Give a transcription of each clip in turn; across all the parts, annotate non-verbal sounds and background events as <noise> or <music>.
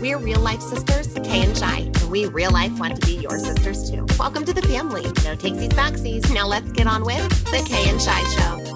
We're real life sisters, Kay and Shy, and we real life want to be your sisters too. Welcome to the family. No takesies backsies. Now let's get on with the Kay and Shy Show.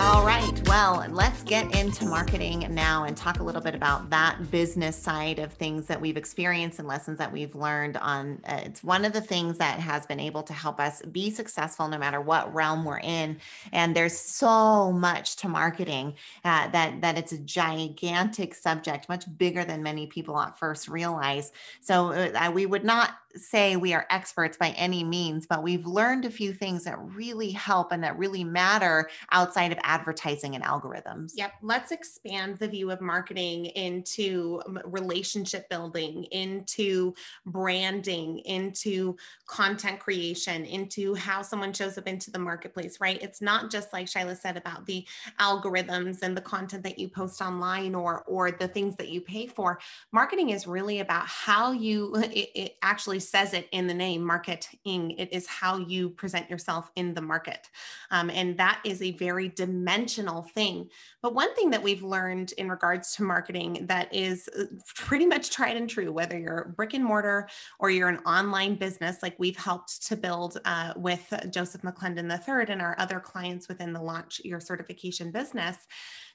All right. Well, let's get into marketing now and talk a little bit about that business side of things that we've experienced and lessons that we've learned on. Uh, it's one of the things that has been able to help us be successful no matter what realm we're in. And there's so much to marketing uh, that that it's a gigantic subject, much bigger than many people at first realize. So uh, we would not say we are experts by any means, but we've learned a few things that really help and that really matter outside of advertising and algorithms. Yep. Let's expand the view of marketing into relationship building, into branding, into content creation, into how someone shows up into the marketplace, right? It's not just like Shyla said about the algorithms and the content that you post online or or the things that you pay for. Marketing is really about how you <laughs> it, it actually says it in the name marketing. It is how you present yourself in the market. Um, and that is a very dimensional thing. But one thing that we've learned in regards to marketing that is uh, pretty much tried and true, whether you're brick and mortar or you're an online business, like we've helped to build uh, with Joseph McClendon III and our other clients within the Launch Your Certification business.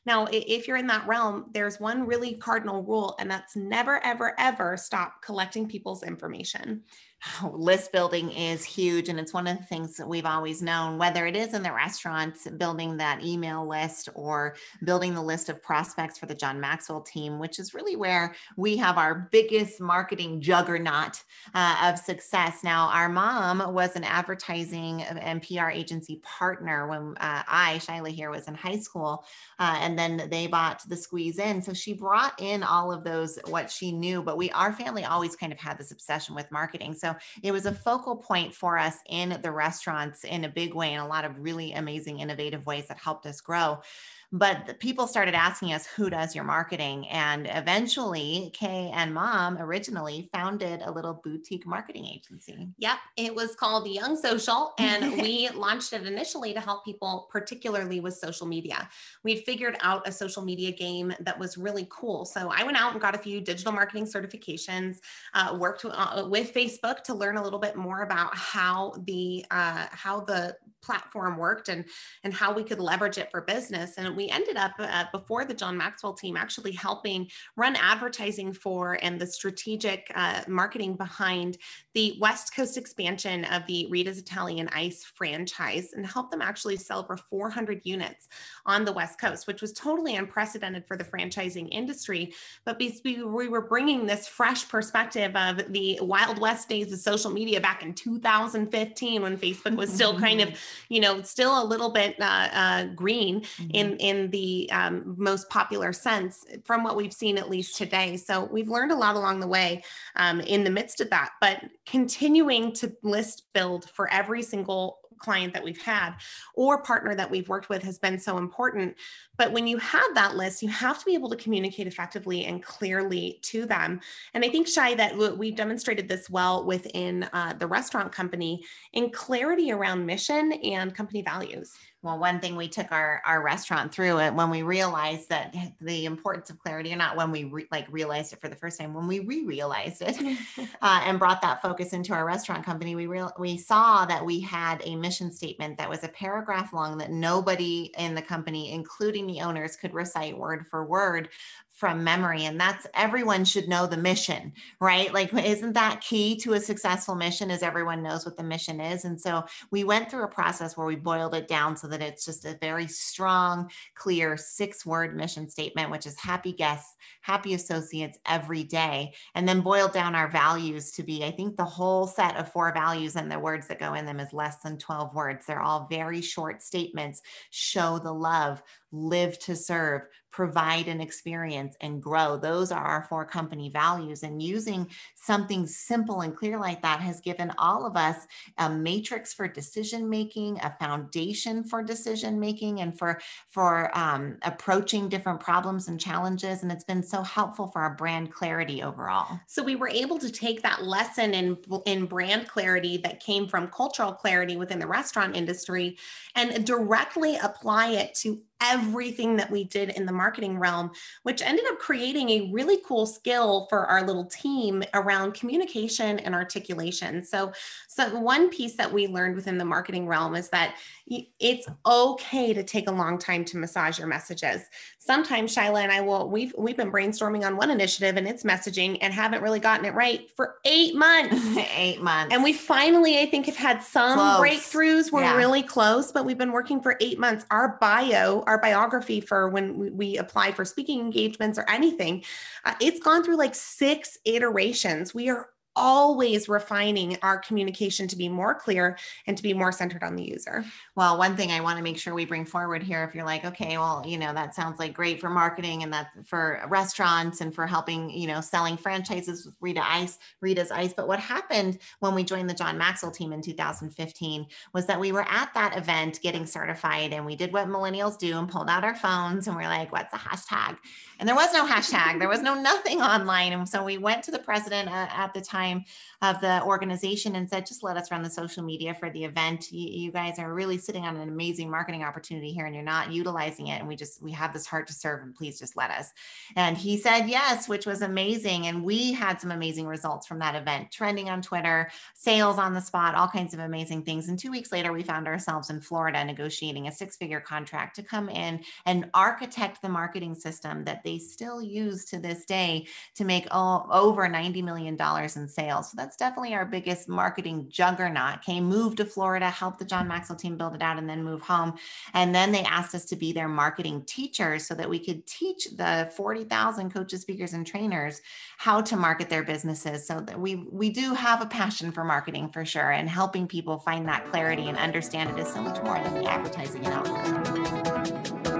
Now, if you're in that realm, there's one really cardinal rule, and that's never, ever, ever stop collecting people's information. <laughs> list building is huge and it's one of the things that we've always known whether it is in the restaurants building that email list or building the list of prospects for the john maxwell team which is really where we have our biggest marketing juggernaut uh, of success. Now our mom was an advertising and pr agency partner when uh, i shyla here was in high school uh, and then they bought the squeeze in. So she brought in all of those what she knew but we our family always kind of had this obsession with marketing. So it was a focal point for us in the restaurants in a big way in a lot of really amazing, innovative ways that helped us grow but people started asking us who does your marketing? And eventually kay and mom originally founded a little boutique marketing agency. Yep it was called the young social and <laughs> we launched it initially to help people particularly with social media. We figured out a social media game that was really cool so i went out and got a few digital marketing certifications uh, worked uh, with facebook to learn a little bit more about how the uh, how the platform worked and and how we could leverage it for business and we ended up uh, before the John Maxwell team actually helping run advertising for and the strategic uh, marketing behind the West Coast expansion of the Rita's Italian Ice franchise and help them actually sell over 400 units on the West Coast, which was totally unprecedented for the franchising industry. But we were bringing this fresh perspective of the Wild West days of social media back in 2015 when Facebook was still kind of, <laughs> you know, still a little bit uh, uh, green mm-hmm. in in the um, most popular sense from what we've seen at least today. So we've learned a lot along the way um, in the midst of that, but continuing to list build for every single client that we've had or partner that we've worked with has been so important. But when you have that list, you have to be able to communicate effectively and clearly to them. And I think, Shy, that we've demonstrated this well within uh, the restaurant company in clarity around mission and company values well one thing we took our our restaurant through it when we realized that the importance of clarity or not when we re, like realized it for the first time when we re-realized it <laughs> uh, and brought that focus into our restaurant company we real we saw that we had a mission statement that was a paragraph long that nobody in the company including the owners could recite word for word from memory and that's everyone should know the mission right? Like mm-hmm. isn't that key to a successful mission is everyone knows what the mission is and so we went through a process where we boiled it down so that it's just a very strong clear six word mission statement which is happy guests happy associates every day and then boiled down our values to be i think the whole set of four values and the words that go in them is less than 12 words. They're all very short statements. Show the love live to serve, provide an experience, and grow. Those are our four company values. And using something simple and clear like that has given all of us a matrix for decision making, a foundation for decision making, and for for um, approaching different problems and challenges. And it's been so helpful for our brand clarity overall. So we were able to take that lesson in in brand clarity that came from cultural clarity within the restaurant industry and directly apply it to everything that we did in the marketing realm, which ended up creating a really cool skill for our little team around communication and articulation. So, so one piece that we learned within the marketing realm is that it's okay to take a long time to massage your messages. Sometimes Shyla and I will we've we've been brainstorming on one initiative and it's messaging and haven't really gotten it right for eight months. <laughs> eight months. And we finally, I think, have had some close. breakthroughs. We're yeah. really close, but we've been working for eight months. Our bio, our biography for when we, apply for speaking engagements or anything, uh, it's gone through like six iterations. We are always refining our communication to be more clear and to be more centered on the user. Well, one thing I want to make sure we bring forward here if you're like, okay, well, you know, that sounds like great for marketing and that for restaurants and for helping, you know, selling franchises with Rita Ice, Rita's Ice. But what happened when we joined the John Maxwell team in 2015 was that we were at that event getting certified and we did what millennials do and pulled out our phones and we're like, what's the hashtag? And there was no hashtag, there was no <laughs> nothing online. And so we went to the president uh, at the time of the organization and said, just let us run the social media for the event. You, you, guys are really sitting on an amazing marketing opportunity here and you're not utilizing it. And we just, we have this heart to serve and please just let us. And he said yes, which was amazing. And we had some amazing results from that event, trending on Twitter, sales on the spot, all kinds of amazing things. And two weeks later, we found ourselves in Florida negotiating a six figure contract to come in and architect the marketing system that they still use to this day to make all, over $90 million in sales. So that's definitely our biggest marketing juggernaut. Came, moved to Florida, helped the John Maxwell team build it out, and then move home. And then they asked us to be their marketing teachers so that we could teach the 40,000 coaches, speakers, and trainers how to market their businesses. So that we we do have a passion for marketing for sure, and helping people find that clarity and understand it is so much more than advertising and out.